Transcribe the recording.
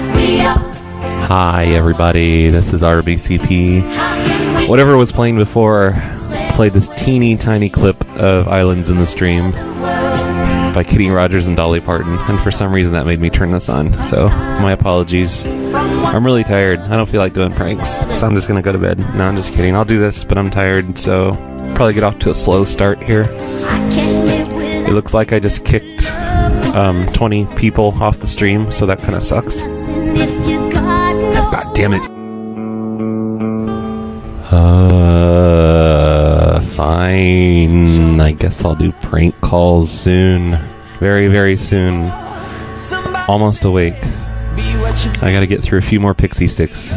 Hi, everybody. This is RBCP. Whatever was playing before played this teeny tiny clip of Islands in the Stream by Kenny Rogers and Dolly Parton, and for some reason that made me turn this on. So, my apologies. I'm really tired. I don't feel like doing pranks, so I'm just gonna go to bed. No, I'm just kidding. I'll do this, but I'm tired, so probably get off to a slow start here. It looks like I just kicked um, 20 people off the stream, so that kind of sucks. God damn it. Uh, fine. I guess I'll do prank calls soon. Very, very soon. Almost awake. I gotta get through a few more Pixy Stix.